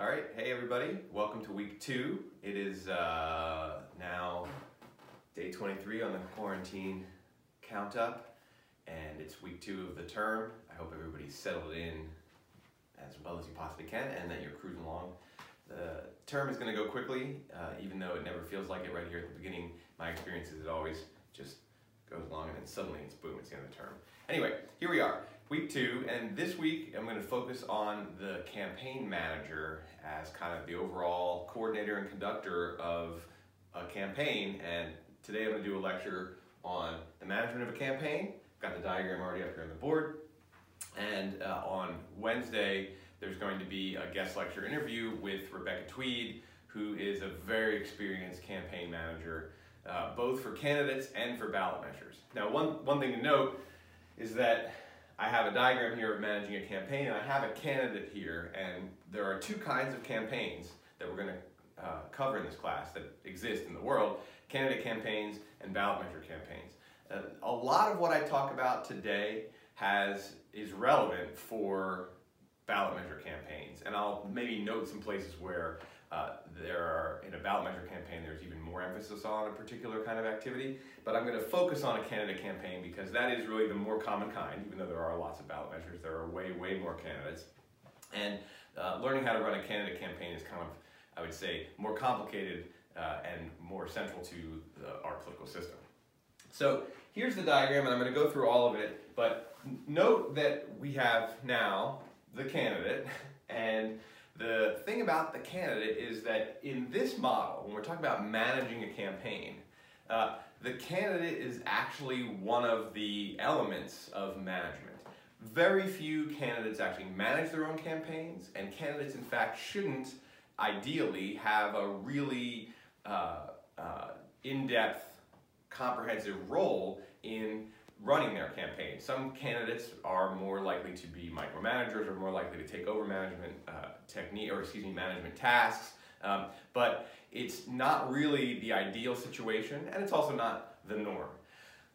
All right, hey everybody, welcome to week two. It is uh, now day 23 on the quarantine count up, and it's week two of the term. I hope everybody's settled in as well as you possibly can and that you're cruising along. The term is to go quickly, uh, even though it never feels like it right here at the beginning. My experience is it always just goes along and then suddenly it's boom, it's the end of the term. Anyway, here we are, week two, and this week I'm going to focus on the campaign manager as kind of the overall coordinator and conductor of a campaign. And today I'm going to do a lecture on the management of a campaign. Got the diagram already up here on the board. And uh, on Wednesday, there's going to be a guest lecture interview with Rebecca Tweed, who is a very experienced campaign manager, uh, both for candidates and for ballot measures. Now, one, one thing to note is that I have a diagram here of managing a campaign, and I have a candidate here, and there are two kinds of campaigns that we're going to uh, cover in this class that exist in the world, candidate campaigns and ballot measure campaigns. Uh, a lot of what I talk about today has is relevant for ballot measure campaigns, and I'll maybe note some places where uh, there are, in a ballot measure campaign, there's even more emphasis on a particular kind of activity, but I'm going to focus on a candidate campaign because that is really the more common kind, even though there are lots of ballot measures, there are way, way more candidates. And uh, learning how to run a candidate campaign is kind of, I would say, more complicated uh, and more central to the, our political system. So here's the diagram, and I'm going to go through all of it, but note that we have now the candidate, and the thing about the candidate is that in this model, when we're talking about managing a campaign, uh, the candidate is actually one of the elements of management. Very few candidates actually manage their own campaigns, and candidates, in fact, shouldn't ideally have a really uh, uh, in-depth, comprehensive role in running their campaign. Some candidates are more likely to be micromanagers or more likely to take over management uh, technique or excuse me management tasks. Um, but it's not really the ideal situation and it's also not the norm.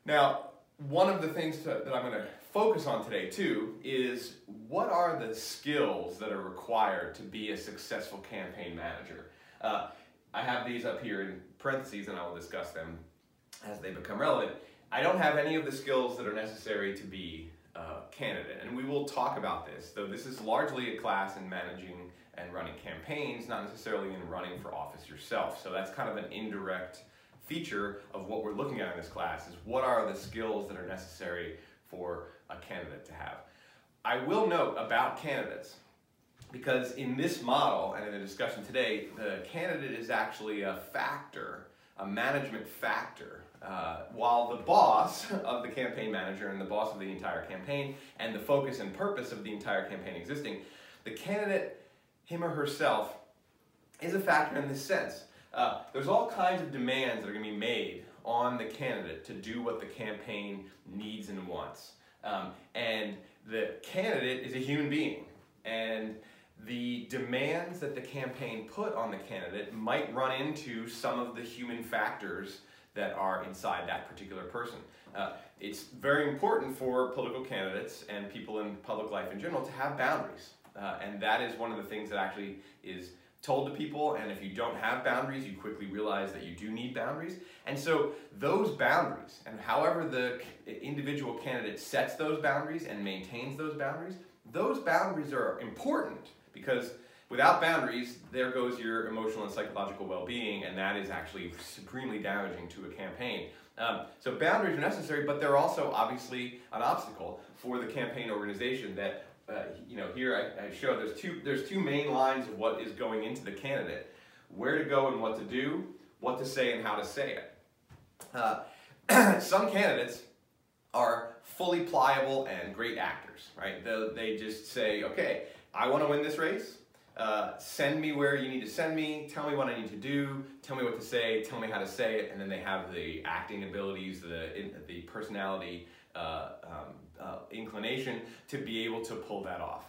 Now, one of the things to, that I'm going to focus on today too is what are the skills that are required to be a successful campaign manager. Uh, I have these up here in parentheses and I will discuss them as they become relevant. I don't have any of the skills that are necessary to be a candidate, and we will talk about this, though this is largely a class in managing and running campaigns, not necessarily in running for office yourself. So that's kind of an indirect feature of what we're looking at in this class is what are the skills that are necessary for a candidate to have. I will note about candidates, because in this model and in the discussion today, the candidate is actually a factor, a management factor uh, while the boss of the campaign manager and the boss of the entire campaign and the focus and purpose of the entire campaign existing, the candidate, him or herself, is a factor in this sense. Uh, there's all kinds of demands that are going to be made on the candidate to do what the campaign needs and wants. Um, and the candidate is a human being. And the demands that the campaign put on the candidate might run into some of the human factors that are inside that particular person. Uh, it's very important for political candidates and people in public life in general to have boundaries. Uh, and that is one of the things that actually is told to people. And if you don't have boundaries, you quickly realize that you do need boundaries. And so those boundaries, and however the individual candidate sets those boundaries and maintains those boundaries, those boundaries are important because Without boundaries, there goes your emotional and psychological well-being, and that is actually supremely damaging to a campaign. Um, so boundaries are necessary, but they're also obviously an obstacle for the campaign organization that, uh, you know, here I, I show there's two, there's two main lines of what is going into the candidate. Where to go and what to do, what to say and how to say it. Uh, some candidates are fully pliable and great actors, right? They, they just say, okay, I want to win this race. Uh, send me where you need to send me, tell me what I need to do, tell me what to say, tell me how to say it, and then they have the acting abilities, the, the personality, uh, um, uh, inclination to be able to pull that off.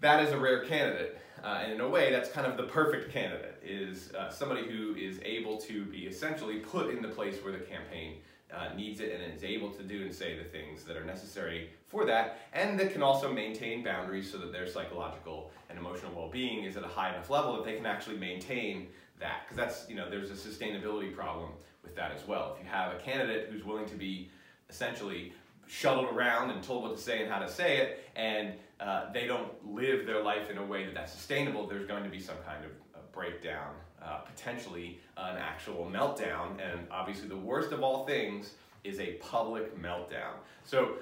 That is a rare candidate, uh, and in a way, that's kind of the perfect candidate, is uh, somebody who is able to be essentially put in the place where the campaign uh, needs it and is able to do and say the things that are necessary for that, and that can also maintain boundaries so that their psychological and emotional well-being is at a high enough level that they can actually maintain that. Because that's, you know, there's a sustainability problem with that as well. If you have a candidate who's willing to be essentially shuttled around and told what to say and how to say it, and uh, they don't live their life in a way that that's sustainable, there's going to be some kind of breakdown, uh, potentially an actual meltdown, and obviously the worst of all things is a public meltdown. So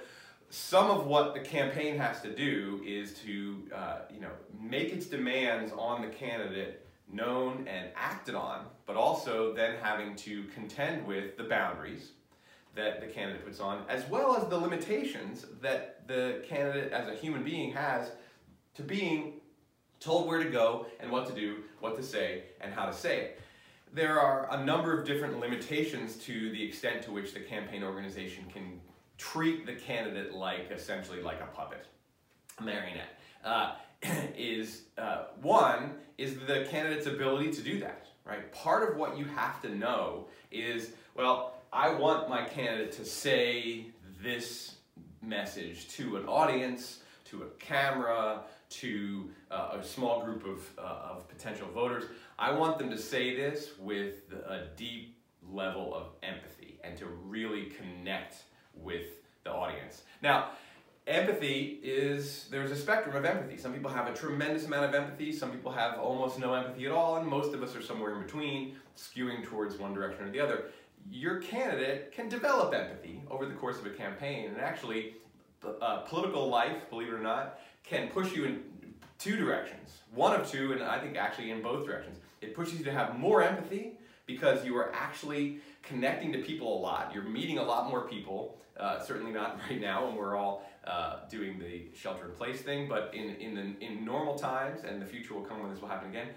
some of what the campaign has to do is to uh, you know make its demands on the candidate known and acted on, but also then having to contend with the boundaries that the candidate puts on, as well as the limitations that the candidate as a human being has to being told where to go and what to do, what to say, and how to say it. There are a number of different limitations to the extent to which the campaign organization can treat the candidate like essentially like a puppet, a marionette. Uh, is uh, one is the candidate's ability to do that, right? Part of what you have to know is, well, I want my candidate to say this message to an audience, to a camera, to uh, a small group of, uh, of potential voters. I want them to say this with a deep level of empathy and to really connect with the audience. Now, empathy is, there's a spectrum of empathy. Some people have a tremendous amount of empathy, some people have almost no empathy at all, and most of us are somewhere in between, skewing towards one direction or the other. Your candidate can develop empathy over the course of a campaign, and actually, uh, political life, believe it or not, can push you in two directions. One of two, and I think actually in both directions. It pushes you to have more empathy because you are actually connecting to people a lot. You're meeting a lot more people. Uh, certainly not right now when we're all uh, doing the shelter in place thing, but in, in, the, in normal times, and the future will come when this will happen again,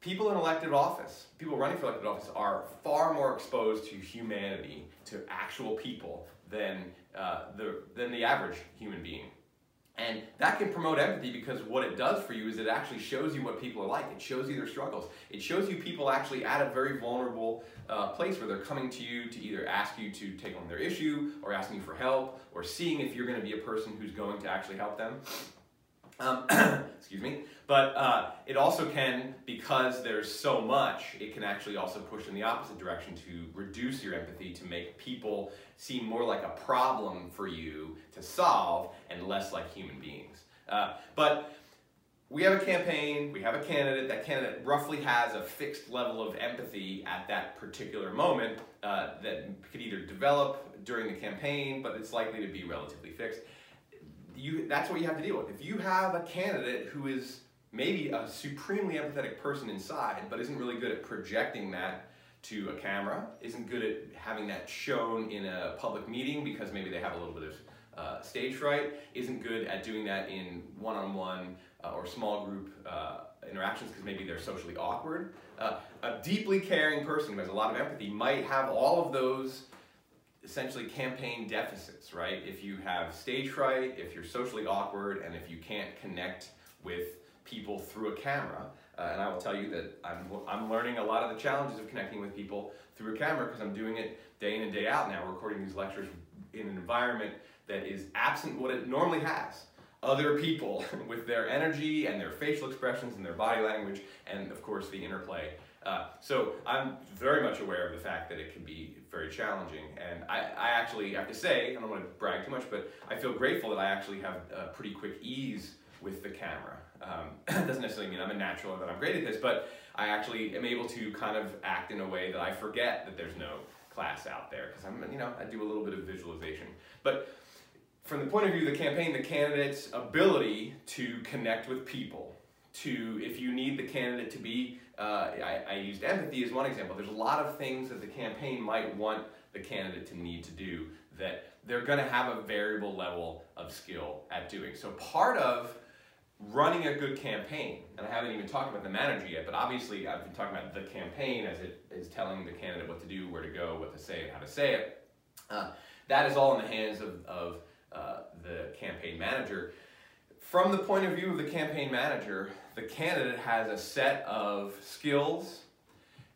people in elected office, people running for elected office are far more exposed to humanity, to actual people, than, uh, the, than the average human being. And that can promote empathy because what it does for you is it actually shows you what people are like. It shows you their struggles. It shows you people actually at a very vulnerable uh, place where they're coming to you to either ask you to take on their issue or asking you for help or seeing if you're going to be a person who's going to actually help them. Um, excuse me. But uh, it also can, because there's so much, it can actually also push in the opposite direction to reduce your empathy, to make people seem more like a problem for you to solve and less like human beings. Uh, but we have a campaign, we have a candidate, that candidate roughly has a fixed level of empathy at that particular moment uh, that could either develop during the campaign, but it's likely to be relatively fixed. You, that's what you have to deal with. If you have a candidate who is maybe a supremely empathetic person inside, but isn't really good at projecting that to a camera, isn't good at having that shown in a public meeting because maybe they have a little bit of uh, stage fright, isn't good at doing that in one-on-one uh, or small group uh, interactions because maybe they're socially awkward. Uh, a deeply caring person who has a lot of empathy might have all of those essentially campaign deficits, right? If you have stage fright, if you're socially awkward, and if you can't connect with people through a camera. Uh, and I will tell you that I'm, I'm learning a lot of the challenges of connecting with people through a camera because I'm doing it day in and day out now, recording these lectures in an environment that is absent what it normally has. Other people with their energy and their facial expressions and their body language and of course the interplay. Uh, so I'm very much aware of the fact that it can be very challenging and I, I actually have to say, I don't want to brag too much, but I feel grateful that I actually have a pretty quick ease with the camera. Um, doesn't necessarily mean I'm a natural or that I'm great at this, but I actually am able to kind of act in a way that I forget that there's no class out there because I'm, you know, I do a little bit of visualization. But from the point of view of the campaign, the candidate's ability to connect with people, to, if you need the candidate to be, uh, I, I used empathy as one example. There's a lot of things that the campaign might want the candidate to need to do that they're going to have a variable level of skill at doing. So part of running a good campaign, and I haven't even talked about the manager yet, but obviously I've been talking about the campaign as it is telling the candidate what to do, where to go, what to say, and how to say it. Uh, that is all in the hands of, of uh, the campaign manager. From the point of view of the campaign manager, the candidate has a set of skills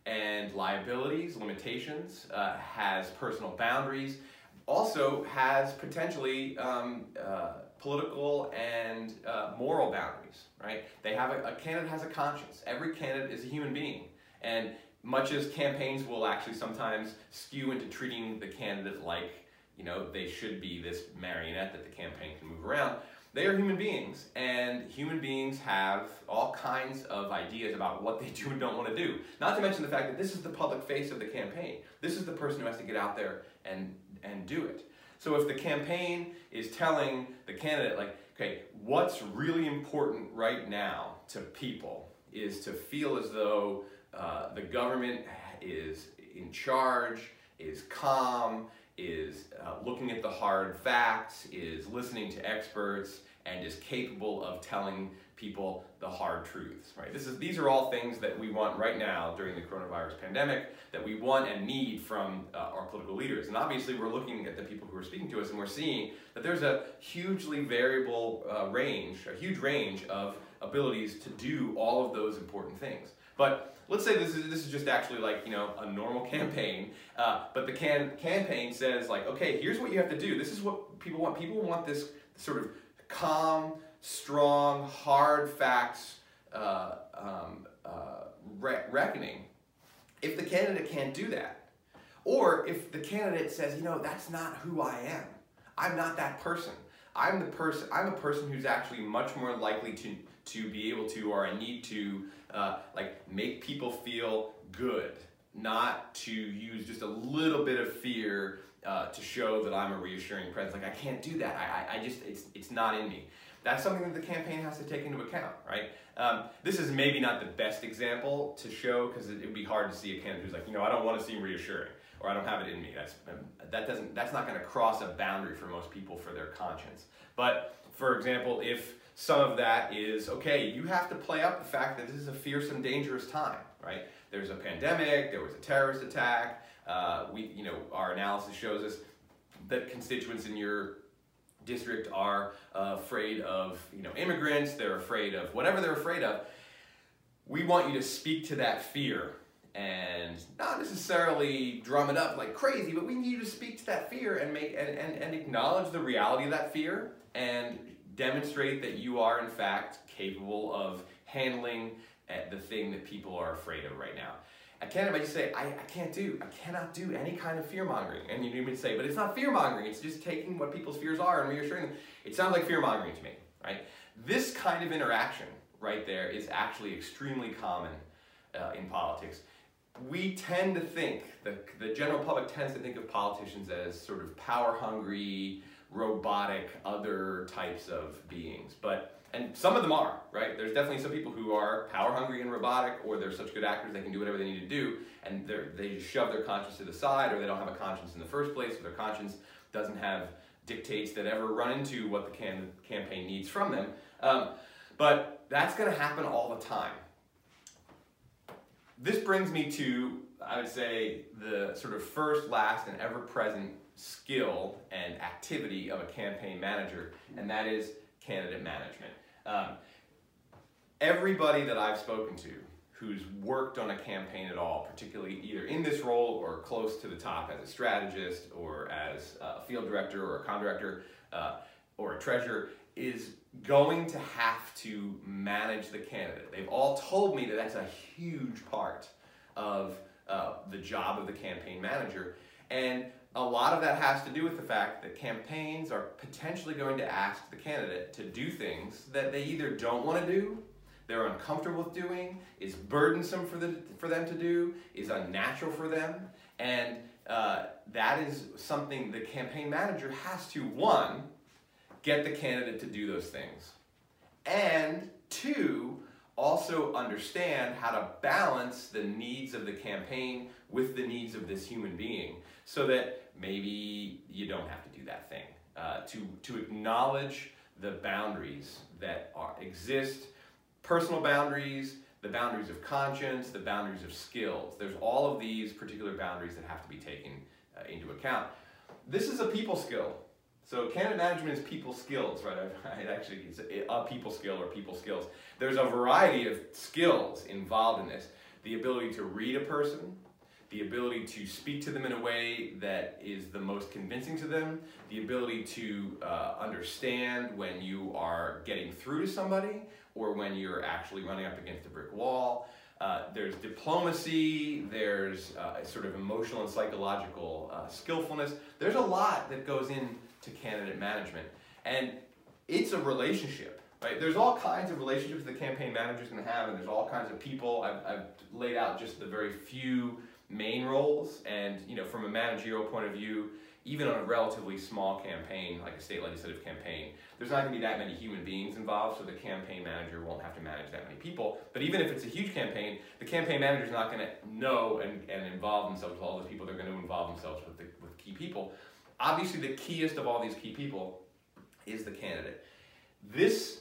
and liabilities, limitations, uh, has personal boundaries, also has potentially um, uh, political and uh, moral boundaries, right? They have a, a candidate has a conscience. Every candidate is a human being. And much as campaigns will actually sometimes skew into treating the candidate like, you know, they should be this marionette that the campaign can move around, they are human beings, and human beings have all kinds of ideas about what they do and don't want to do. Not to mention the fact that this is the public face of the campaign. This is the person who has to get out there and, and do it. So if the campaign is telling the candidate, like, okay, what's really important right now to people is to feel as though uh, the government is in charge, is calm, is uh, looking at the hard facts, is listening to experts, and is capable of telling people the hard truths, right? This is, these are all things that we want right now during the coronavirus pandemic that we want and need from uh, our political leaders. And obviously we're looking at the people who are speaking to us and we're seeing that there's a hugely variable uh, range, a huge range of abilities to do all of those important things. But let's say this is, this is just actually like, you know, a normal campaign, uh, but the can, campaign says like, okay, here's what you have to do. This is what people want. People want this sort of calm, strong, hard facts uh, um, uh, re reckoning. If the candidate can't do that, or if the candidate says, you know, that's not who I am. I'm not that person. I'm the person. I'm a person who's actually much more likely to to be able to, or I need to, uh, like make people feel good, not to use just a little bit of fear uh, to show that I'm a reassuring presence. Like I can't do that. I, I, I just it's it's not in me. That's something that the campaign has to take into account, right? Um, this is maybe not the best example to show because it would be hard to see a candidate who's like, you know, I don't want to seem reassuring or I don't have it in me. That's um, that doesn't that's not going to cross a boundary for most people for their conscience. But for example, if some of that is okay, you have to play up the fact that this is a fearsome, dangerous time, right? There's a pandemic, there was a terrorist attack. Uh, we, you know, our analysis shows us that constituents in your district are uh, afraid of you know immigrants they're afraid of whatever they're afraid of we want you to speak to that fear and not necessarily drum it up like crazy but we need you to speak to that fear and make and, and, and acknowledge the reality of that fear and demonstrate that you are in fact capable of handling uh, the thing that people are afraid of right now I can't I just say, I, I can't do, I cannot do any kind of fear mongering. And you even say, but it's not fear mongering, it's just taking what people's fears are and reassuring them. It sounds like fear mongering to me, right? This kind of interaction right there is actually extremely common uh, in politics. We tend to think, the, the general public tends to think of politicians as sort of power hungry, robotic, other types of beings. But and some of them are, right? There's definitely some people who are power hungry and robotic, or they're such good actors they can do whatever they need to do, and they just shove their conscience to the side, or they don't have a conscience in the first place, or their conscience doesn't have dictates that ever run into what the can campaign needs from them. Um, but that's going to happen all the time. This brings me to, I would say, the sort of first, last, and ever present skill and activity of a campaign manager, and that is candidate management. Um, everybody that I've spoken to who's worked on a campaign at all, particularly either in this role or close to the top as a strategist or as a field director or a con director uh, or a treasurer, is going to have to manage the candidate. They've all told me that that's a huge part of uh, the job of the campaign manager. And a lot of that has to do with the fact that campaigns are potentially going to ask the candidate to do things that they either don't want to do, they're uncomfortable with doing, is burdensome for, the, for them to do, is unnatural for them, and uh, that is something the campaign manager has to, one, get the candidate to do those things, and two, also understand how to balance the needs of the campaign with the needs of this human being so that maybe you don't have to do that thing. Uh, to, to acknowledge the boundaries that are, exist, personal boundaries, the boundaries of conscience, the boundaries of skills. There's all of these particular boundaries that have to be taken uh, into account. This is a people skill. So candidate management is people skills, right? It actually is a people skill or people skills. There's a variety of skills involved in this. the ability to read a person, the ability to speak to them in a way that is the most convincing to them, the ability to uh, understand when you are getting through to somebody or when you're actually running up against a brick wall. Uh, there's diplomacy, there's uh, sort of emotional and psychological uh, skillfulness. There's a lot that goes into candidate management. And it's a relationship. Right? There's all kinds of relationships the campaign manager is going to have, and there's all kinds of people. I've, I've laid out just the very few main roles, and you know, from a managerial point of view, even on a relatively small campaign, like a state legislative campaign, there's not going to be that many human beings involved, so the campaign manager won't have to manage that many people. But even if it's a huge campaign, the campaign manager is not going to know and, and involve themselves with all those people. They're going to involve themselves with, the, with key people. Obviously, the keyest of all these key people is the candidate. This,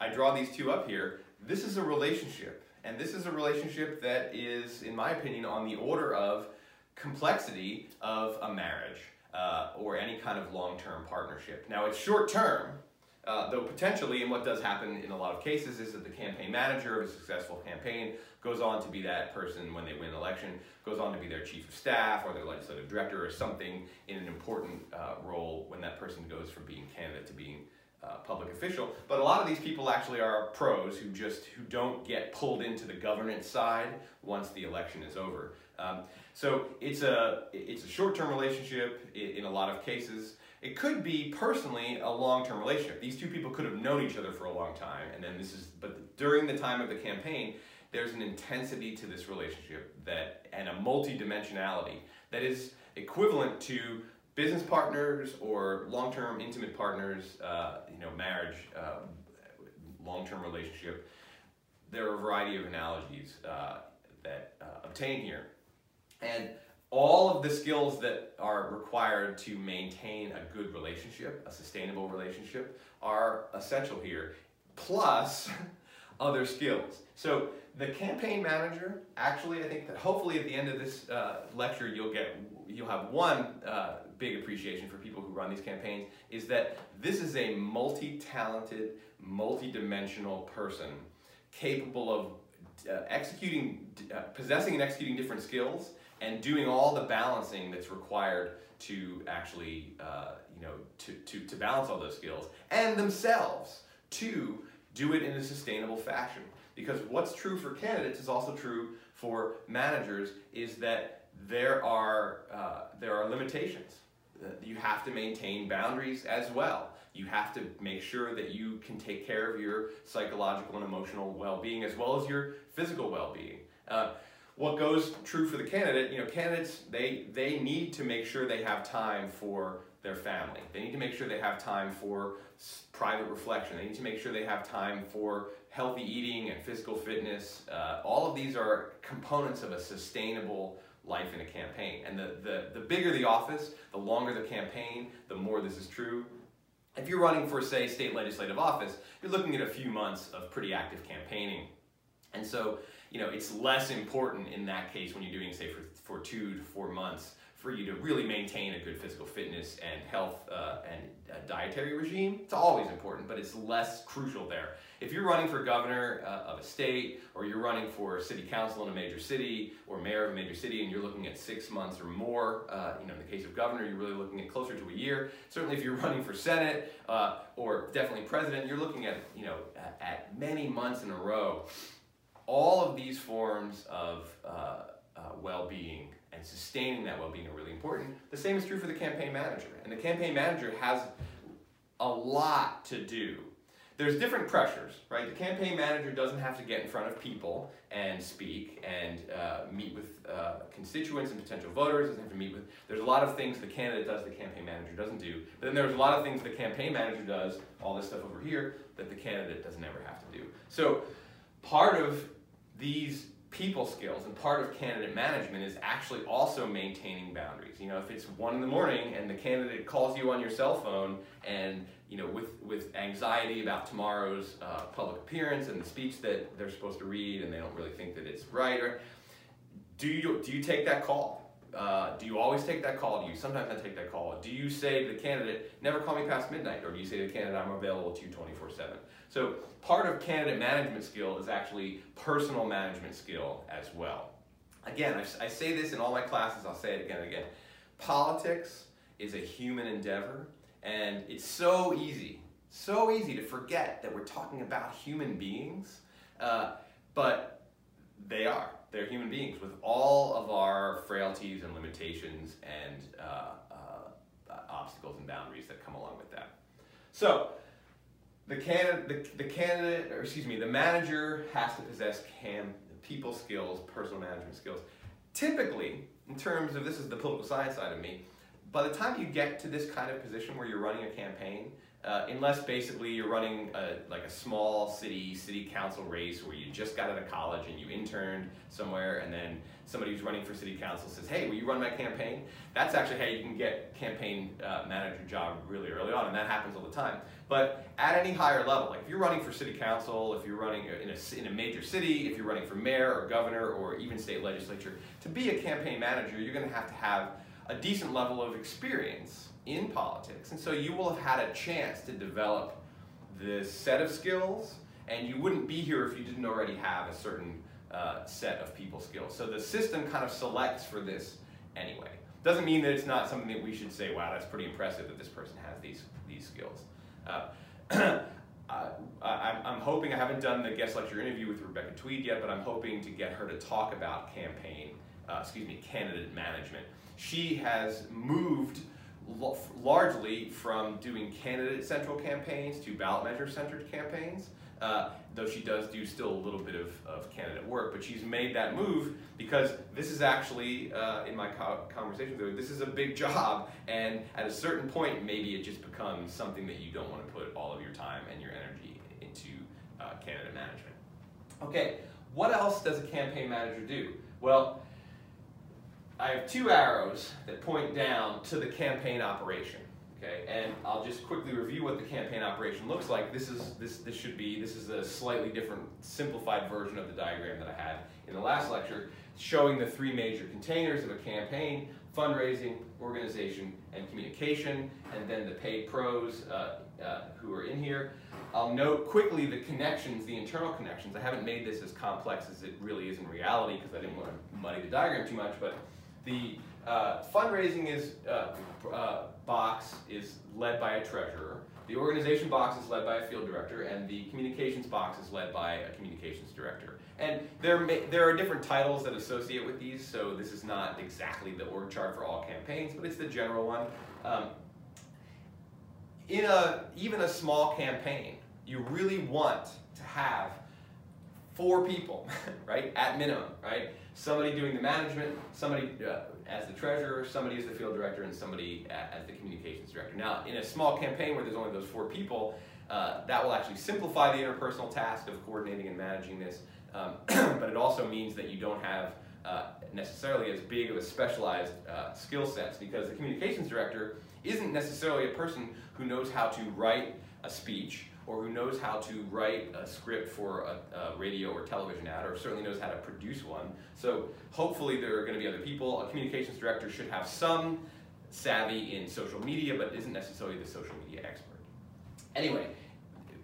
I draw these two up here, this is a relationship. And this is a relationship that is, in my opinion, on the order of complexity of a marriage uh, or any kind of long-term partnership. Now it's short-term, uh, though potentially, and what does happen in a lot of cases is that the campaign manager of a successful campaign goes on to be that person when they win an election, goes on to be their chief of staff or their legislative director or something in an important uh, role when that person goes from being candidate to being uh, public official. But a lot of these people actually are pros who just who don't get pulled into the governance side once the election is over. Um, so it's a it's a short-term relationship in, a lot of cases. It could be personally a long-term relationship. These two people could have known each other for a long time, and then this is but during the time of the campaign, there's an intensity to this relationship that and a multi-dimensionality that is equivalent to business partners or long-term intimate partners, uh, you know, marriage, uh, long-term relationship. There are a variety of analogies uh, that uh, obtain here. And all of the skills that are required to maintain a good relationship, a sustainable relationship, are essential here, plus other skills. So the campaign manager, actually, I think that hopefully at the end of this uh, lecture, you'll get, you'll have one uh, big appreciation for people who run these campaigns, is that this is a multi-talented, multi-dimensional person capable of uh, executing, uh, possessing and executing different skills and doing all the balancing that's required to actually, uh, you know, to, to, to balance all those skills and themselves to do it in a sustainable fashion. Because what's true for candidates is also true for managers is that there are, uh, there are limitations. You have to maintain boundaries as well. You have to make sure that you can take care of your psychological and emotional well-being as well as your physical well-being. Uh, what goes true for the candidate, you know, candidates, they, they need to make sure they have time for their family. They need to make sure they have time for private reflection. They need to make sure they have time for healthy eating and physical fitness. Uh, all of these are components of a sustainable life in a campaign. And the, the, the bigger the office, the longer the campaign, the more this is true. If you're running for, say, state legislative office, you're looking at a few months of pretty active campaigning. And so, you know, it's less important in that case when you're doing, say, for, for two to four months for you to really maintain a good physical fitness and health uh, and uh, dietary regime. It's always important, but it's less crucial there. If you're running for governor uh, of a state, or you're running for city council in a major city, or mayor of a major city, and you're looking at six months or more, uh, you know, in the case of governor, you're really looking at closer to a year. Certainly if you're running for senate, uh, or definitely president, you're looking at, you know, at, at, many months in a row. All of these forms of uh, well-being and sustaining that well-being are really important. The same is true for the campaign manager. And the campaign manager has a lot to do. There's different pressures, right? The campaign manager doesn't have to get in front of people and speak and uh, meet with uh, constituents and potential voters, doesn't have to meet with, there's a lot of things the candidate does the campaign manager doesn't do. But then there's a lot of things the campaign manager does, all this stuff over here, that the candidate doesn't ever have to do. So part of these people skills and part of candidate management is actually also maintaining boundaries. You know, if it's one in the morning and the candidate calls you on your cell phone and, you know, with, with anxiety about tomorrow's uh, public appearance and the speech that they're supposed to read and they don't really think that it's right, or do you, do you take that call? uh, do you always take that call? Do you sometimes not take that call? Do you say to the candidate, never call me past midnight? Or do you say to the candidate, I'm available to you 24 7? So part of candidate management skill is actually personal management skill as well. Again, I, I say this in all my classes, I'll say it again and again. Politics is a human endeavor, and it's so easy, so easy to forget that we're talking about human beings, uh, but they are. They're human beings with all of our frailties and limitations and uh, uh, obstacles and boundaries that come along with that. So, the candidate, the, the candidate, or excuse me, the manager has to possess cam, people skills, personal management skills. Typically, in terms of this is the political science side of me, by the time you get to this kind of position where you're running a campaign, uh, unless basically you're running a, like a small city city council race where you just got out of college and you interned somewhere and then somebody who's running for city council says hey will you run my campaign that's actually how you can get campaign uh, manager job really early on and that happens all the time but at any higher level like if you're running for city council if you're running in a, in a major city if you're running for mayor or governor or even state legislature to be a campaign manager you're going to have to have a decent level of experience in politics. And so you will have had a chance to develop this set of skills, and you wouldn't be here if you didn't already have a certain uh, set of people skills. So the system kind of selects for this anyway. Doesn't mean that it's not something that we should say, wow, that's pretty impressive that this person has these, these skills. Uh, I, am hoping, I haven't done the guest lecture interview with Rebecca Tweed yet, but I'm hoping to get her to talk about campaign, uh, excuse me, candidate management. She has moved largely from doing candidate central campaigns to ballot measure centered campaigns. Uh, though she does do still a little bit of, of candidate work, but she's made that move because this is actually, uh, in my co conversation with her, this is a big job, and at a certain point, maybe it just becomes something that you don't want to put all of your time and your energy into uh, candidate management. Okay, what else does a campaign manager do? Well, I have two arrows that point down to the campaign operation. Okay, and I'll just quickly review what the campaign operation looks like. This is this this should be this is a slightly different simplified version of the diagram that I had in the last lecture, showing the three major containers of a campaign: fundraising, organization, and communication, and then the paid pros uh, uh, who are in here. I'll note quickly the connections, the internal connections. I haven't made this as complex as it really is in reality because I didn't want to muddy the diagram too much, but the uh, fundraising is uh, uh, box is led by a treasurer. The organization box is led by a field director, and the communications box is led by a communications director. And there, there are different titles that associate with these, so this is not exactly the org chart for all campaigns, but it's the general one. Um, in a even a small campaign, you really want to have four people, right, at minimum, right? Somebody doing the management, somebody uh, as the treasurer, somebody as the field director, and somebody as the communications director. Now, in a small campaign where there's only those four people, uh, that will actually simplify the interpersonal task of coordinating and managing this, um, but it also means that you don't have uh, necessarily as big of a specialized uh, skill sets because the communications director isn't necessarily a person who knows how to write a speech or who knows how to write a script for a, a, radio or television ad, or certainly knows how to produce one. So hopefully there are going to be other people. A communications director should have some savvy in social media, but isn't necessarily the social media expert. Anyway,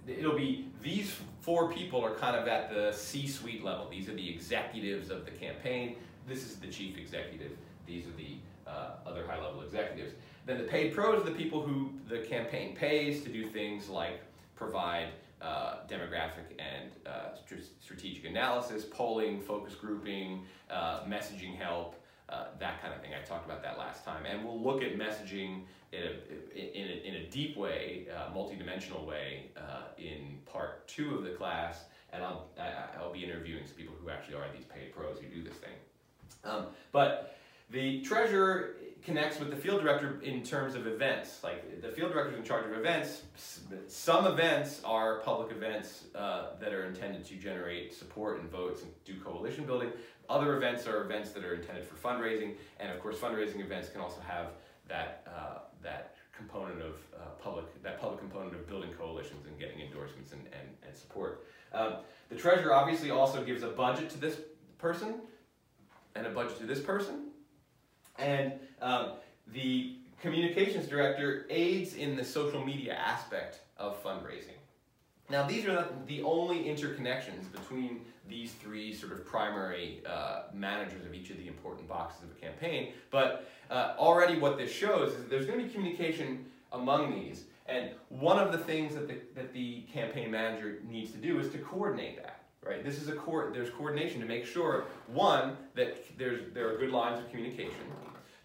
it'll be these four people are kind of at the C-suite level. These are the executives of the campaign. This is the chief executive. These are the uh, other high-level executives. Then the paid pros are the people who the campaign pays to do things like provide uh, demographic and uh, strategic analysis, polling, focus grouping, uh, messaging help, uh, that kind of thing. I talked about that last time. And we'll look at messaging in a, in a, in a deep way, uh, multidimensional way, in part two of the class. And I'll, I, will be interviewing some people who actually are these paid pros who do this thing. Um, but the treasurer connects with the field director in terms of events. Like the field director is in charge of events. Some events are public events uh, that are intended to generate support and votes and do coalition building. Other events are events that are intended for fundraising, and of course, fundraising events can also have that uh, that component of uh, public that public component of building coalitions and getting endorsements and and, and support. Um, the treasurer obviously also gives a budget to this person and a budget to this person And um, the communications director aids in the social media aspect of fundraising. Now, these are not the only interconnections between these three sort of primary uh, managers of each of the important boxes of a campaign, but uh, already what this shows is there's going to be communication among these. And one of the things that the, that the campaign manager needs to do is to coordinate that. Right. This is a core. There's coordination to make sure one that there's there are good lines of communication.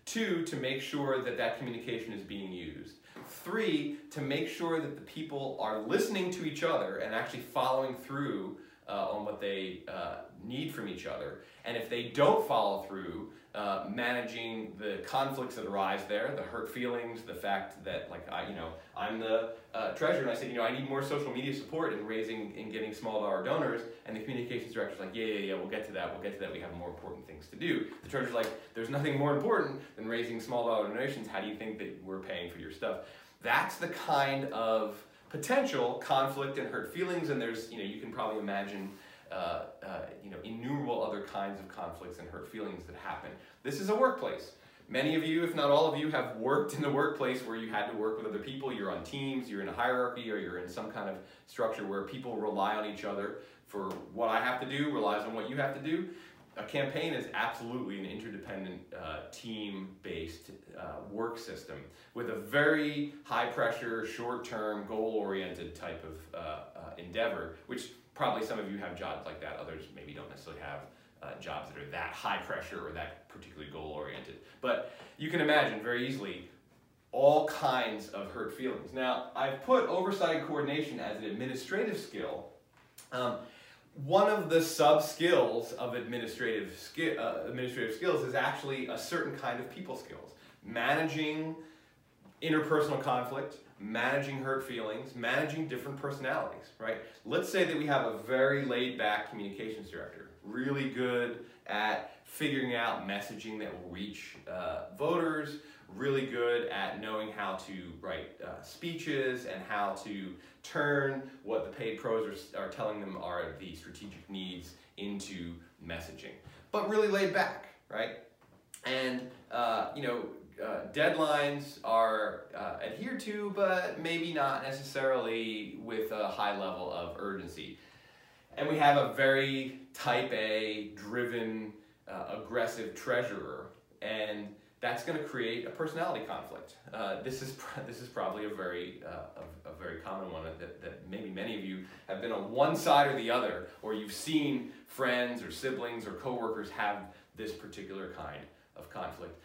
Two, to make sure that that communication is being used. Three, to make sure that the people are listening to each other and actually following through uh, on what they uh, need from each other. And if they don't follow through, uh, managing the conflicts that arise there, the hurt feelings, the fact that like I, you know, I'm the uh, treasurer and I said, you know, I need more social media support in raising and getting small dollar donors, and the communications director's like, yeah, yeah, yeah, we'll get to that, we'll get to that. We have more important things to do. The treasurer's like, there's nothing more important than raising small dollar donations. How do you think that we're paying for your stuff? That's the kind of potential conflict and hurt feelings, and there's, you know, you can probably imagine uh, uh, you know, innumerable other kinds of conflicts and hurt feelings that happen. This is a workplace. Many of you, if not all of you, have worked in the workplace where you had to work with other people. You're on teams, you're in a hierarchy, or you're in some kind of structure where people rely on each other for what I have to do relies on what you have to do. A campaign is absolutely an interdependent, uh, team-based uh, work system with a very high-pressure, short-term, goal-oriented type of uh, uh endeavor, which probably some of you have jobs like that. Others maybe don't necessarily have uh, jobs that are that high pressure or that particularly goal oriented. But you can imagine very easily all kinds of hurt feelings. Now, I've put oversight coordination as an administrative skill. Um, one of the sub skills of administrative, uh, administrative skills is actually a certain kind of people skills. Managing interpersonal conflict, managing hurt feelings, managing different personalities, right? Let's say that we have a very laid back communications director, really good at figuring out messaging that will reach uh, voters, really good at knowing how to write uh, speeches and how to turn what the paid pros are, are telling them are the strategic needs into messaging. But really laid back, right? And, uh, you know, uh, deadlines are uh, adhered to, but maybe not necessarily with a high level of urgency. And we have a very type A, driven, uh, aggressive treasurer, and that's going to create a personality conflict. Uh, this is this is probably a very uh, a, a, very common one that, that maybe many of you have been on one side or the other, or you've seen friends or siblings or coworkers have this particular kind of conflict.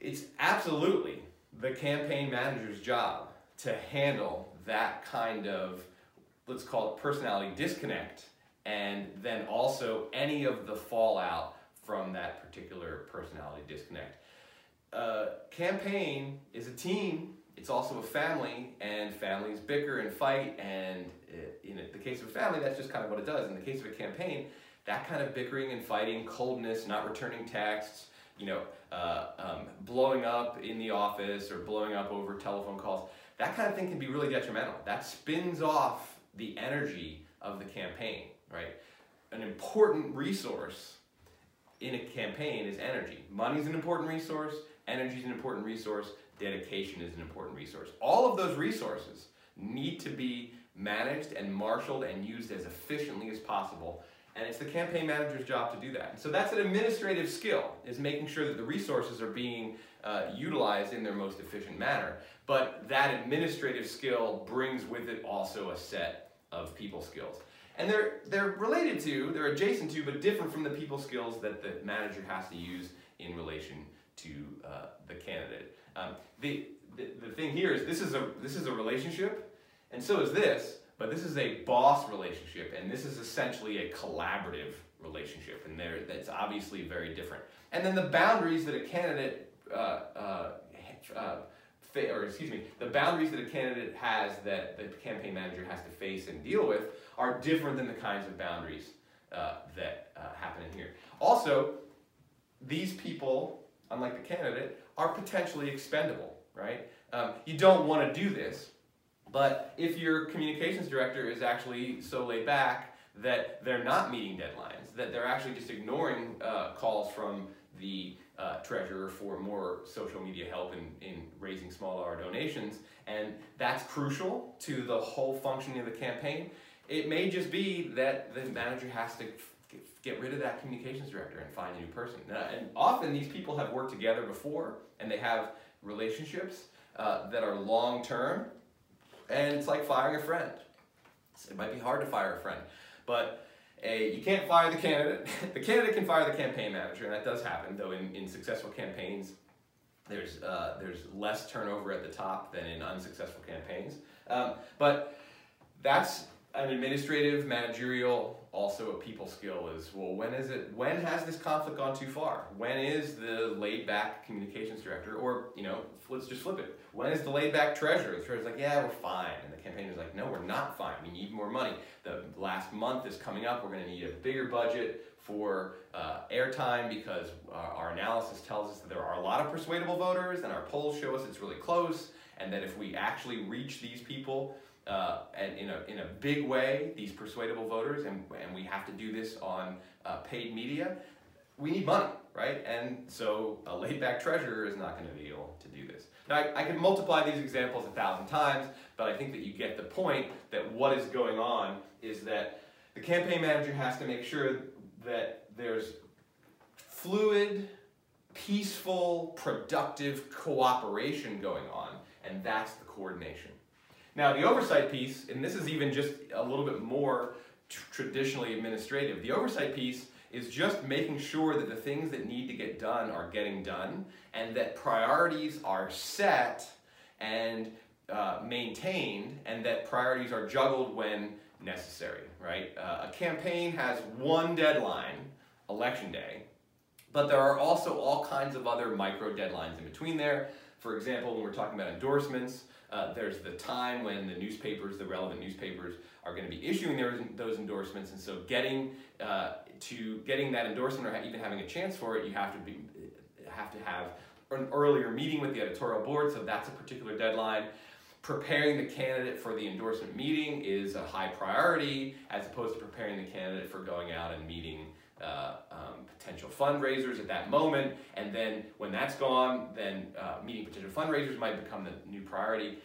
It's absolutely the campaign manager's job to handle that kind of, let's call it personality disconnect, and then also any of the fallout from that particular personality disconnect. Uh, campaign is a team, it's also a family, and families bicker and fight, and in the case of a family, that's just kind of what it does. In the case of a campaign, that kind of bickering and fighting, coldness, not returning texts, you know, uh, um, blowing up in the office or blowing up over telephone calls, that kind of thing can be really detrimental. That spins off the energy of the campaign, right? An important resource in a campaign is energy. Money is an important resource, energy is an important resource, dedication is an important resource. All of those resources need to be managed and marshaled and used as efficiently as possible and it's the campaign manager's job to do that. So that's an administrative skill, is making sure that the resources are being uh, utilized in their most efficient manner. But that administrative skill brings with it also a set of people skills. And they're, they're related to, they're adjacent to, but different from the people skills that the manager has to use in relation to uh, the candidate. Um, the, the, the thing here is this is, a, this is a relationship, and so is this, but this is a boss relationship, and this is essentially a collaborative relationship, and there that's obviously very different. And then the boundaries that a candidate, uh, uh, uh, or excuse me, the boundaries that a candidate has that the campaign manager has to face and deal with are different than the kinds of boundaries uh, that uh, happen in here. Also, these people, unlike the candidate, are potentially expendable, right? Um, you don't want to do this but if your communications director is actually so laid back that they're not meeting deadlines, that they're actually just ignoring uh, calls from the uh, treasurer for more social media help in, in raising small dollar donations. And that's crucial to the whole functioning of the campaign. It may just be that the manager has to get rid of that communications director and find a new person. And often these people have worked together before and they have relationships uh, that are long term. And it's like firing a friend. It might be hard to fire a friend, but a, you can't fire the candidate. the candidate can fire the campaign manager, and that does happen, though in, in successful campaigns, there's, uh, there's less turnover at the top than in unsuccessful campaigns. Um, but that's an administrative, managerial, also a people skill is, well, when is it, when has this conflict gone too far? When is the laid back communications director, or, you know, let's just flip it. When is the laid back treasurer? The treasurer's like, yeah, we're fine. And the campaigner is like, no, we're not fine. We need more money. The last month is coming up. We're going to need a bigger budget for uh, airtime because our analysis tells us that there are a lot of persuadable voters and our polls show us it's really close and that if we actually reach these people uh, and in a, in a big way, these persuadable voters, and, and we have to do this on uh, paid media, we need money, right? And so a laid back treasurer is not going to be able to do this. Now, I, I, can multiply these examples a thousand times, but I think that you get the point that what is going on is that the campaign manager has to make sure that there's fluid, peaceful, productive cooperation going on, and that's the coordination. Now, the oversight piece, and this is even just a little bit more traditionally administrative, the oversight piece is just making sure that the things that need to get done are getting done and that priorities are set and uh, maintained and that priorities are juggled when necessary, right? Uh, a campaign has one deadline, election day, but there are also all kinds of other micro deadlines in between there. For example, when we're talking about endorsements, uh, there's the time when the newspapers, the relevant newspapers, are going to be issuing those, those endorsements, and so getting uh, to getting that endorsement or even having a chance for it, you have to be have to have an earlier meeting with the editorial board. So that's a particular deadline. Preparing the candidate for the endorsement meeting is a high priority, as opposed to preparing the candidate for going out and meeting uh, um, potential fundraisers at that moment. And then when that's gone, then uh, meeting potential fundraisers might become the new priority.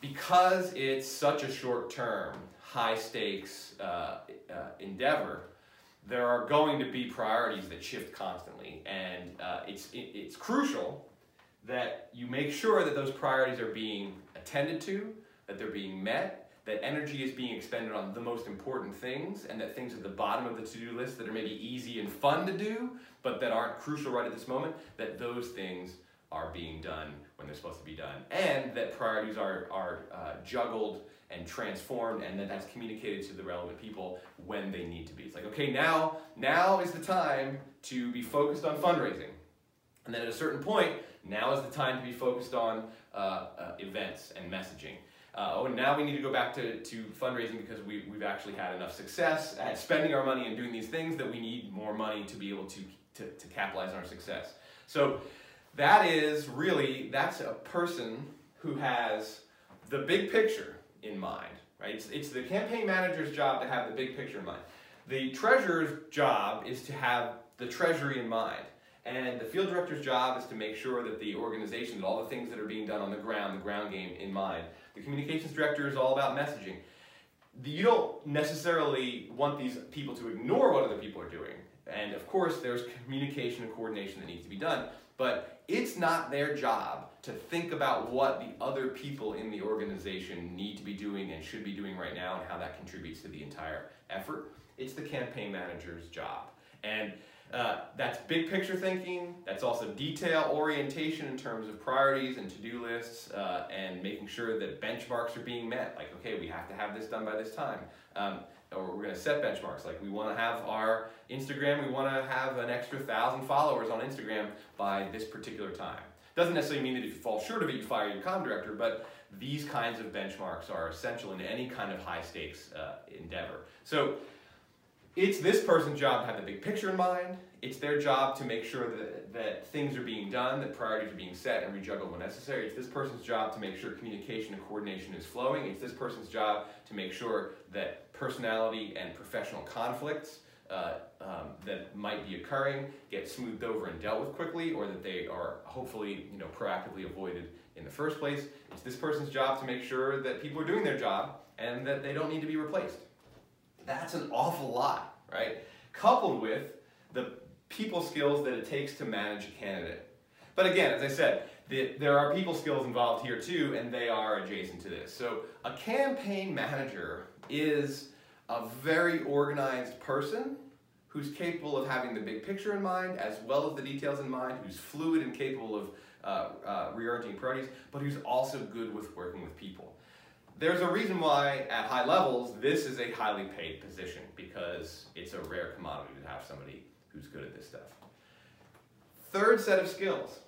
Because it's such a short term, high stakes uh, uh endeavor, there are going to be priorities that shift constantly. And uh, it's, it, it's crucial that you make sure that those priorities are being attended to, that they're being met, that energy is being expended on the most important things and that things at the bottom of the to-do list that are maybe easy and fun to do but that aren't crucial right at this moment that those things are being done when they're supposed to be done. And that priorities are, are uh, juggled and transformed and that that's communicated to the relevant people when they need to be. It's like okay now now is the time to be focused on fundraising. And then at a certain point now is the time to be focused on uh, uh, events and messaging uh, oh, now we need to go back to, to fundraising because we, we've actually had enough success at spending our money and doing these things that we need more money to be able to, to, to capitalize on our success. So that is really, that's a person who has the big picture in mind, right? It's, it's the campaign manager's job to have the big picture in mind. The treasurer's job is to have the treasury in mind. And the field director's job is to make sure that the organization, all the things that are being done on the ground, the ground game in mind, the communications director is all about messaging. You don't necessarily want these people to ignore what other people are doing. And of course, there's communication and coordination that needs to be done. But it's not their job to think about what the other people in the organization need to be doing and should be doing right now and how that contributes to the entire effort. It's the campaign manager's job. And uh, that's big picture thinking. That's also detail orientation in terms of priorities and to-do lists uh, and making sure that benchmarks are being met. Like, okay, we have to have this done by this time. Um, or we're going to set benchmarks. Like, we want to have our Instagram, we want to have an extra thousand followers on Instagram by this particular time. Doesn't necessarily mean that if you fall short of it, you fire your com director, but these kinds of benchmarks are essential in any kind of high stakes uh, endeavor. So it's this person's job to have the big picture in mind. It's their job to make sure that, that things are being done, that priorities are being set and rejuggled when necessary. It's this person's job to make sure communication and coordination is flowing. It's this person's job to make sure that personality and professional conflicts uh, um, that might be occurring get smoothed over and dealt with quickly or that they are hopefully you know, proactively avoided in the first place. It's this person's job to make sure that people are doing their job and that they don't need to be replaced. That's an awful lot, right? Coupled with the people skills that it takes to manage a candidate. But again, as I said, the, there are people skills involved here too, and they are adjacent to this. So a campaign manager is a very organized person who's capable of having the big picture in mind as well as the details in mind, who's fluid and capable of uh, uh, reorienting priorities, but who's also good with working with people. There's a reason why at high levels this is a highly paid position because it's a rare commodity to have somebody who's good at this stuff. Third set of skills.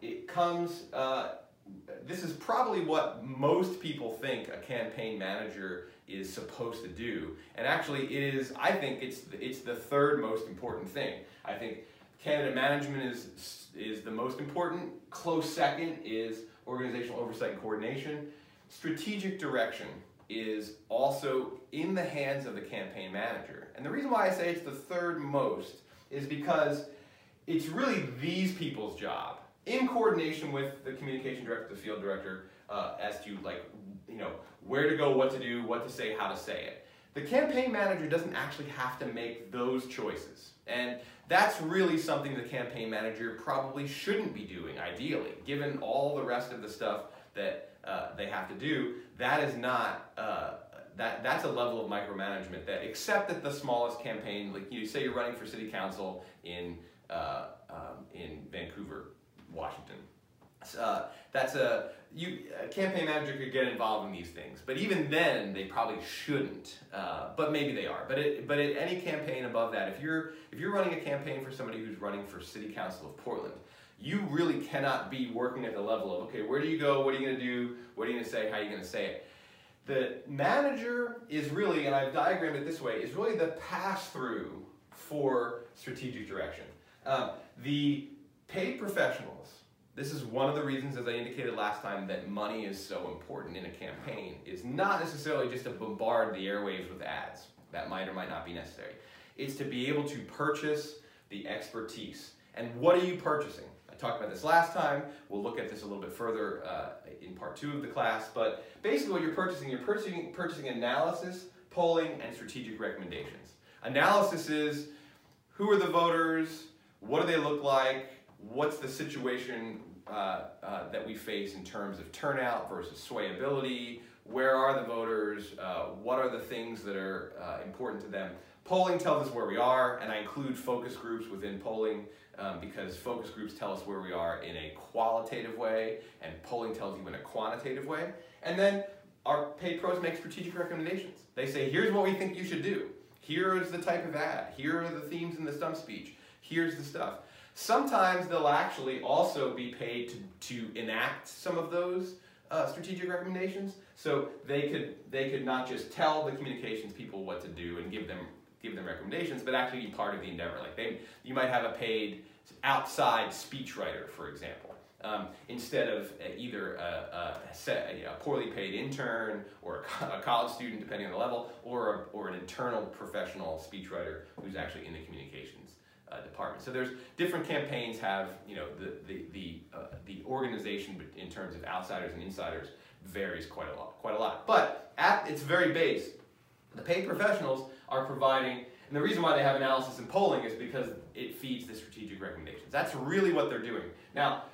It comes, uh, this is probably what most people think a campaign manager is supposed to do. And actually it is, I think it's, it's the third most important thing. I think candidate management is, is the most important. Close second is organizational oversight and coordination. Strategic direction is also in the hands of the campaign manager. And the reason why I say it's the third most is because it's really these people's job, in coordination with the communication director, the field director, uh, as to like, you know, where to go, what to do, what to say, how to say it. The campaign manager doesn't actually have to make those choices. And that's really something the campaign manager probably shouldn't be doing, ideally, given all the rest of the stuff that uh, they have to do. That is not, uh, that, that's a level of micromanagement that, except at the smallest campaign, like you say you're running for city council in, uh, um, in Vancouver, Washington. Uh, that's a, you, a campaign manager could get involved in these things, but even then they probably shouldn't. Uh, but maybe they are. But it, but at any campaign above that, if you're if you're running a campaign for somebody who's running for City Council of Portland, you really cannot be working at the level of okay, where do you go? What are you going to do? What are you going to say? How are you going to say it? The manager is really, and I've diagrammed it this way, is really the pass through for strategic direction. Um, the paid professionals this is one of the reasons, as I indicated last time, that money is so important in a campaign, is not necessarily just to bombard the airwaves with ads. That might or might not be necessary. It's to be able to purchase the expertise. And what are you purchasing? I talked about this last time. We'll look at this a little bit further uh, in part two of the class. But basically what you're purchasing, you're purchasing, purchasing analysis, polling, and strategic recommendations. Analysis is who are the voters, what do they look like, what's the situation uh, uh, that we face in terms of turnout versus swayability, where are the voters, uh, what are the things that are uh, important to them. Polling tells us where we are, and I include focus groups within polling um, because focus groups tell us where we are in a qualitative way, and polling tells you in a quantitative way. And then our paid pros make strategic recommendations. They say, here's what we think you should do. Here is the type of ad. Here are the themes in the stump speech. Here's the stuff. Sometimes they'll actually also be paid to, to enact some of those uh, strategic recommendations. So they could they could not just tell the communications people what to do and give them give them recommendations, but actually be part of the endeavor. Like they, you might have a paid outside speechwriter, for example, um, instead of either a, a, a, poorly paid intern or a, college student, depending on the level, or, or an internal professional speechwriter who's actually in the communications uh, department. So there's different campaigns have, you know, the, the, the, uh, the organization in terms of outsiders and insiders varies quite a lot, quite a lot. But at its very base, the paid professionals are providing, and the reason why they have analysis and polling is because it feeds the strategic recommendations. That's really what they're doing. Now,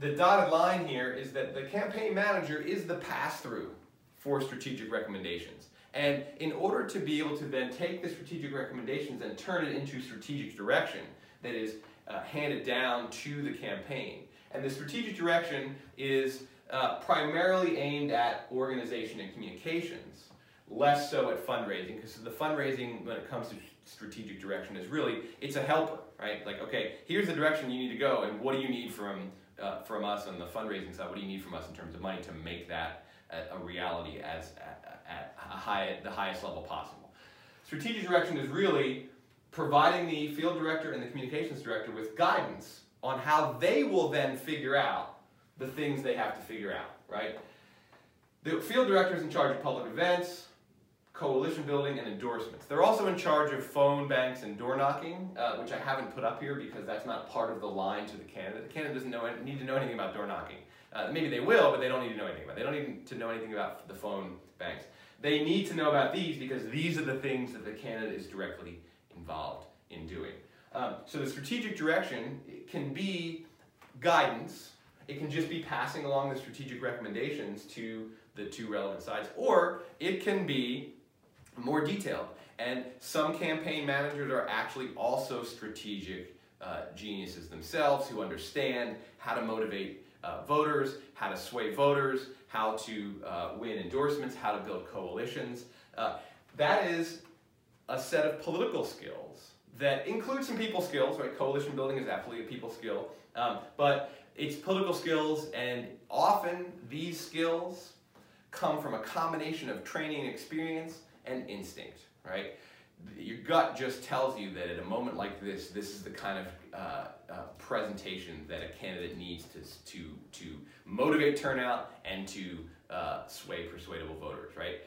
the dotted line here is that the campaign manager is the pass-through for strategic recommendations. And in order to be able to then take the strategic recommendations and turn it into strategic direction that is uh, handed down to the campaign. And the strategic direction is uh, primarily aimed at organization and communications, less so at fundraising, because the fundraising when it comes to strategic direction is really, it's a helper, right? Like, okay, here's the direction you need to go, and what do you need from, uh, from us on the fundraising side? What do you need from us in terms of money to make that a, a reality as, at, at high, the highest level possible. strategic direction is really providing the field director and the communications director with guidance on how they will then figure out the things they have to figure out, right? The field director is in charge of public events, coalition building, and endorsements. They're also in charge of phone banks and door knocking, uh, which I haven't put up here because that's not part of the line to the candidate. The candidate doesn't know, need to know anything about door knocking. Uh, maybe they will, but they don't need to know anything about it. They don't need to know anything about the phone banks. They need to know about these because these are the things that the candidate is directly involved in doing. Um, so the strategic direction can be guidance. It can just be passing along the strategic recommendations to the two relevant sides, or it can be more detailed. And some campaign managers are actually also strategic uh, geniuses themselves who understand how to motivate uh, voters, how to sway voters, how to uh, win endorsements, how to build coalitions. Uh, that is a set of political skills that includes some people skills, right? Coalition building is absolutely a people skill, um, but it's political skills, and often these skills come from a combination of training and experience and instinct, right? Your gut just tells you that at a moment like this, this is the kind of uh, uh, presentation that a candidate needs to, to, to motivate turnout and to uh, sway persuadable voters, right?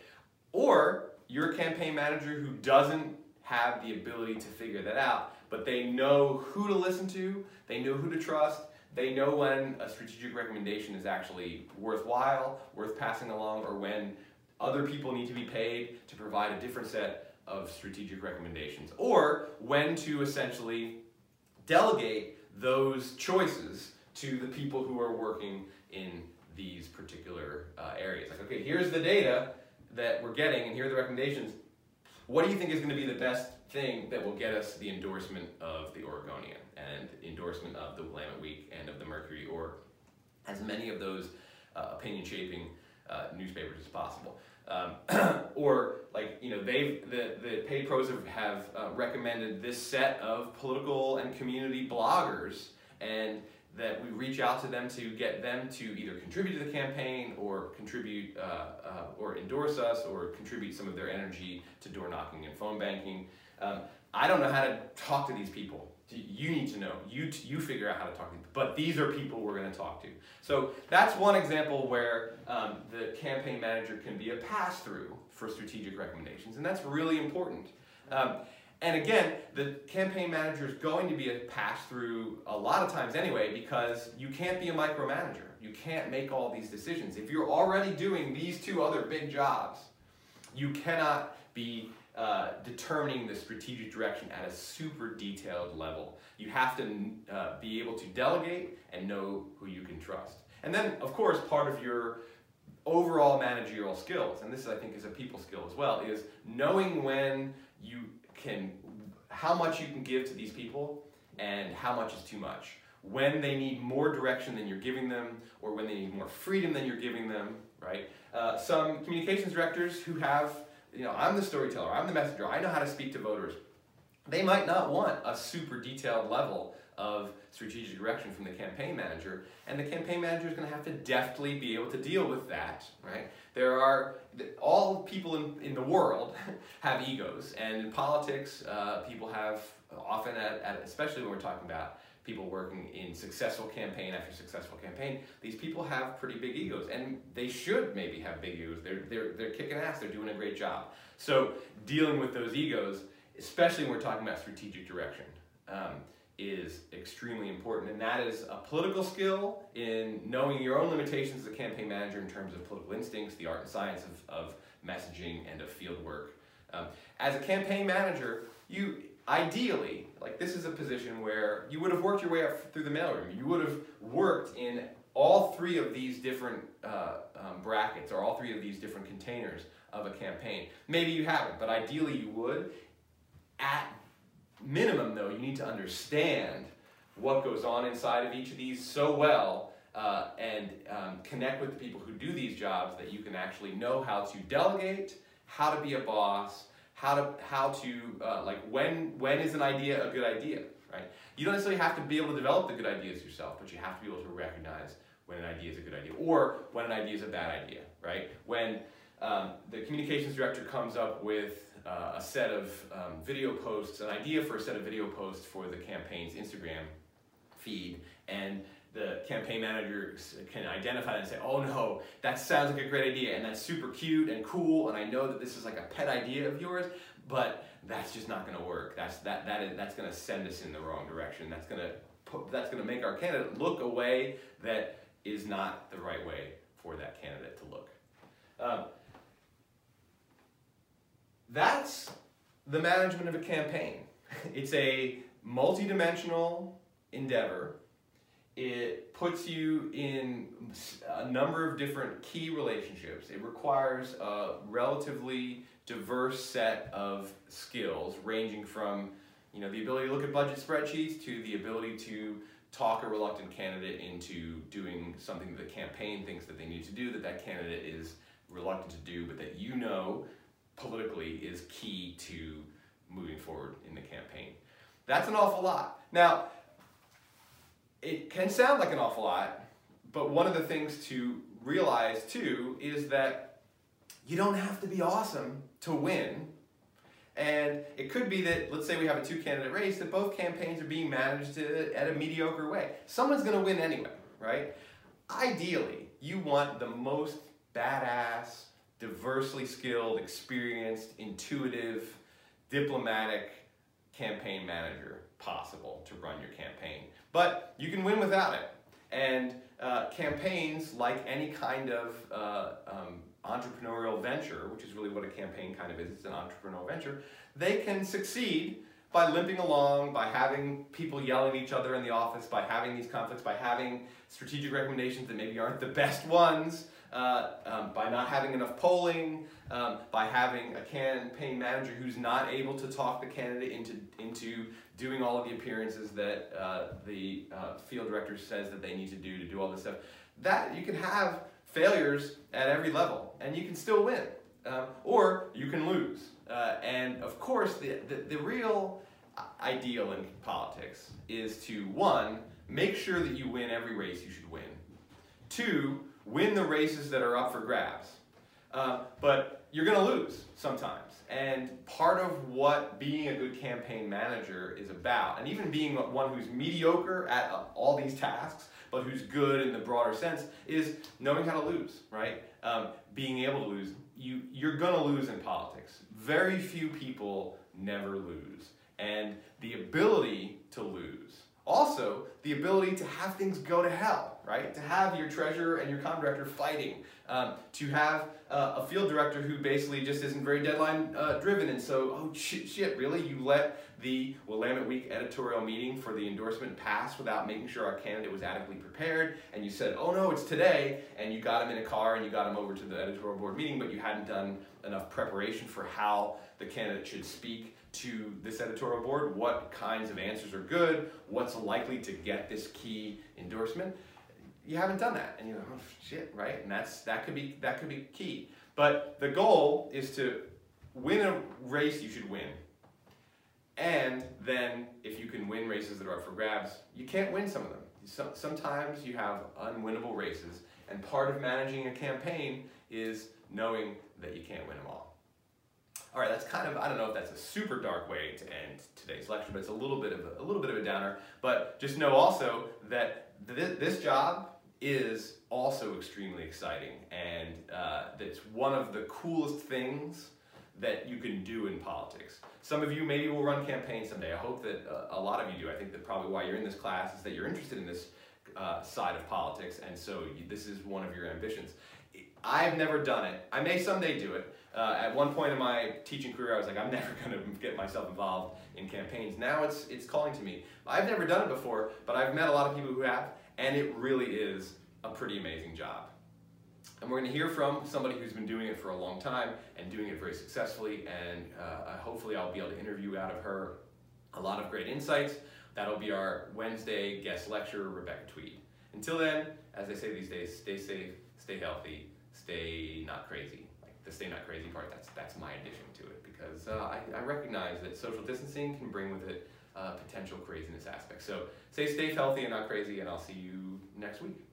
Or you're a campaign manager who doesn't have the ability to figure that out, but they know who to listen to, they know who to trust, they know when a strategic recommendation is actually worthwhile, worth passing along, or when other people need to be paid to provide a different set of strategic recommendations, or when to essentially delegate those choices to the people who are working in these particular uh, areas. Like, okay, here's the data that we're getting, and here are the recommendations. What do you think is going to be the best thing that will get us the endorsement of the Oregonian and endorsement of the Willamette Week and of the Mercury, or as many of those uh, opinion shaping uh, newspapers as possible? Um, or like you know they've the the paid pros have, have uh, recommended this set of political and community bloggers and that we reach out to them to get them to either contribute to the campaign or contribute uh, uh, or endorse us or contribute some of their energy to door knocking and phone banking. Um, I don't know how to talk to these people. You need to know. You, you figure out how to talk to them. But these are people we're going to talk to. So that's one example where um, the campaign manager can be a pass through for strategic recommendations. And that's really important. Um, and again, the campaign manager is going to be a pass through a lot of times anyway because you can't be a micromanager. You can't make all these decisions. If you're already doing these two other big jobs, you cannot be uh, determining the strategic direction at a super detailed level. You have to uh, be able to delegate and know who you can trust. And then, of course, part of your overall managerial skills, and this I think is a people skill as well, is knowing when you can, how much you can give to these people and how much is too much. When they need more direction than you're giving them, or when they need more freedom than you're giving them, right? Uh, some communications directors who have, you know, I'm the storyteller, I'm the messenger, I know how to speak to voters. They might not want a super detailed level of strategic direction from the campaign manager, and the campaign manager is going to have to deftly be able to deal with that, right? There are, all people in, in the world have egos, and in politics, uh, people have often, at, at, especially when we're talking about people working in successful campaign after successful campaign, these people have pretty big egos, and they should maybe have big egos. They're, they're, they're kicking ass, they're doing a great job. So dealing with those egos, especially when we're talking about strategic direction, um, is extremely important, and that is a political skill in knowing your own limitations as a campaign manager in terms of political instincts, the art and science of, of messaging, and of field work. Um, as a campaign manager, you ideally, like this is a position where you would have worked your way up through the mailroom. You would have worked in all three of these different uh, um, brackets or all three of these different containers of a campaign. Maybe you haven't, but ideally you would. At minimum, though, you need to understand what goes on inside of each of these so well uh, and um, connect with the people who do these jobs that you can actually know how to delegate, how to be a boss, how to how to uh, like when when is an idea a good idea, right? You don't necessarily have to be able to develop the good ideas yourself, but you have to be able to recognize when an idea is a good idea or when an idea is a bad idea, right? When um, the communications director comes up with uh, a set of um, video posts, an idea for a set of video posts for the campaign's Instagram feed, and the campaign manager can identify and say, oh no, that sounds like a great idea, and that's super cute and cool, and I know that this is like a pet idea of yours, but that's just not to work. That's that that is that's to send us in the wrong direction. That's to put, that's to make our candidate look a way that is not the right way for that candidate to look. Um, that's the management of a campaign. It's a multi-dimensional endeavor. It puts you in a number of different key relationships. It requires a relatively diverse set of skills ranging from you know, the ability to look at budget spreadsheets to the ability to talk a reluctant candidate into doing something that the campaign thinks that they need to do that that candidate is reluctant to do but that you know politically is key to moving forward in the campaign. That's an awful lot. Now, it can sound like an awful lot, but one of the things to realize too is that you don't have to be awesome to win. And it could be that, let's say we have a two candidate race, that both campaigns are being managed at a mediocre way. Someone's to win anyway, right? Ideally, you want the most badass, diversely skilled, experienced, intuitive, diplomatic campaign manager possible to run your campaign. But you can win without it. And uh, campaigns, like any kind of uh, um, entrepreneurial venture, which is really what a campaign kind of is, it's an entrepreneurial venture, they can succeed by limping along, by having people yelling at each other in the office, by having these conflicts, by having strategic recommendations that maybe aren't the best ones, uh, um, by not having enough polling, um, by having a campaign manager who's not able to talk the candidate into, into doing all of the appearances that uh, the uh, field director says that they need to do to do all this stuff. That you can have failures at every level and you can still win. Um, or you can lose. Uh, and of course, the, the, the real ideal in politics is to one, make sure that you win every race you should win. Two, win the races that are up for grabs. Uh, but you're going to lose sometimes. And part of what being a good campaign manager is about, and even being one who's mediocre at all these tasks, but who's good in the broader sense, is knowing how to lose, right? Um, being able to lose. You, you're to lose in politics. Very few people never lose. And the ability to lose also, the ability to have things go to hell, right? To have your treasurer and your com director fighting. Um, to have uh, a field director who basically just isn't very deadline uh, driven and so, oh shit, shit, really? You let the Willamette Week editorial meeting for the endorsement pass without making sure our candidate was adequately prepared and you said, oh no, it's today, and you got him in a car and you got him over to the editorial board meeting, but you hadn't done enough preparation for how the candidate should speak to this editorial board, what kinds of answers are good, what's likely to get this key endorsement. You haven't done that, and you're like, oh shit, right? And that's that could be that could be key. But the goal is to win a race you should win. And then if you can win races that are up for grabs, you can't win some of them. Sometimes you have unwinnable races, and part of managing a campaign is knowing that you can't win them all. All right, that's kind of, I don't know if that's a super dark way to end today's lecture, but it's a little bit of a, a little bit of a downer. But just know also that th this job is also extremely exciting and uh, it's one of the coolest things that you can do in politics. Some of you maybe will run campaigns someday. I hope that uh, a lot of you do. I think that probably why you're in this class is that you're interested in this uh, side of politics and so you, this is one of your ambitions. I've never done it. I may someday do it, uh, at one point in my teaching career, I was like, I'm never going to get myself involved in campaigns. Now it's, it's calling to me. I've never done it before, but I've met a lot of people who have, and it really is a pretty amazing job. And we're going to hear from somebody who's been doing it for a long time and doing it very successfully, and uh, hopefully I'll be able to interview out of her a lot of great insights. That'll be our Wednesday guest lecturer, Rebecca Tweed. Until then, as I say these days, stay safe, stay healthy, stay not crazy the stay not crazy part, that's, that's my addition to it because uh, I, I, recognize that social distancing can bring with it uh, potential craziness aspects. So stay healthy, and not crazy, and I'll see you next week.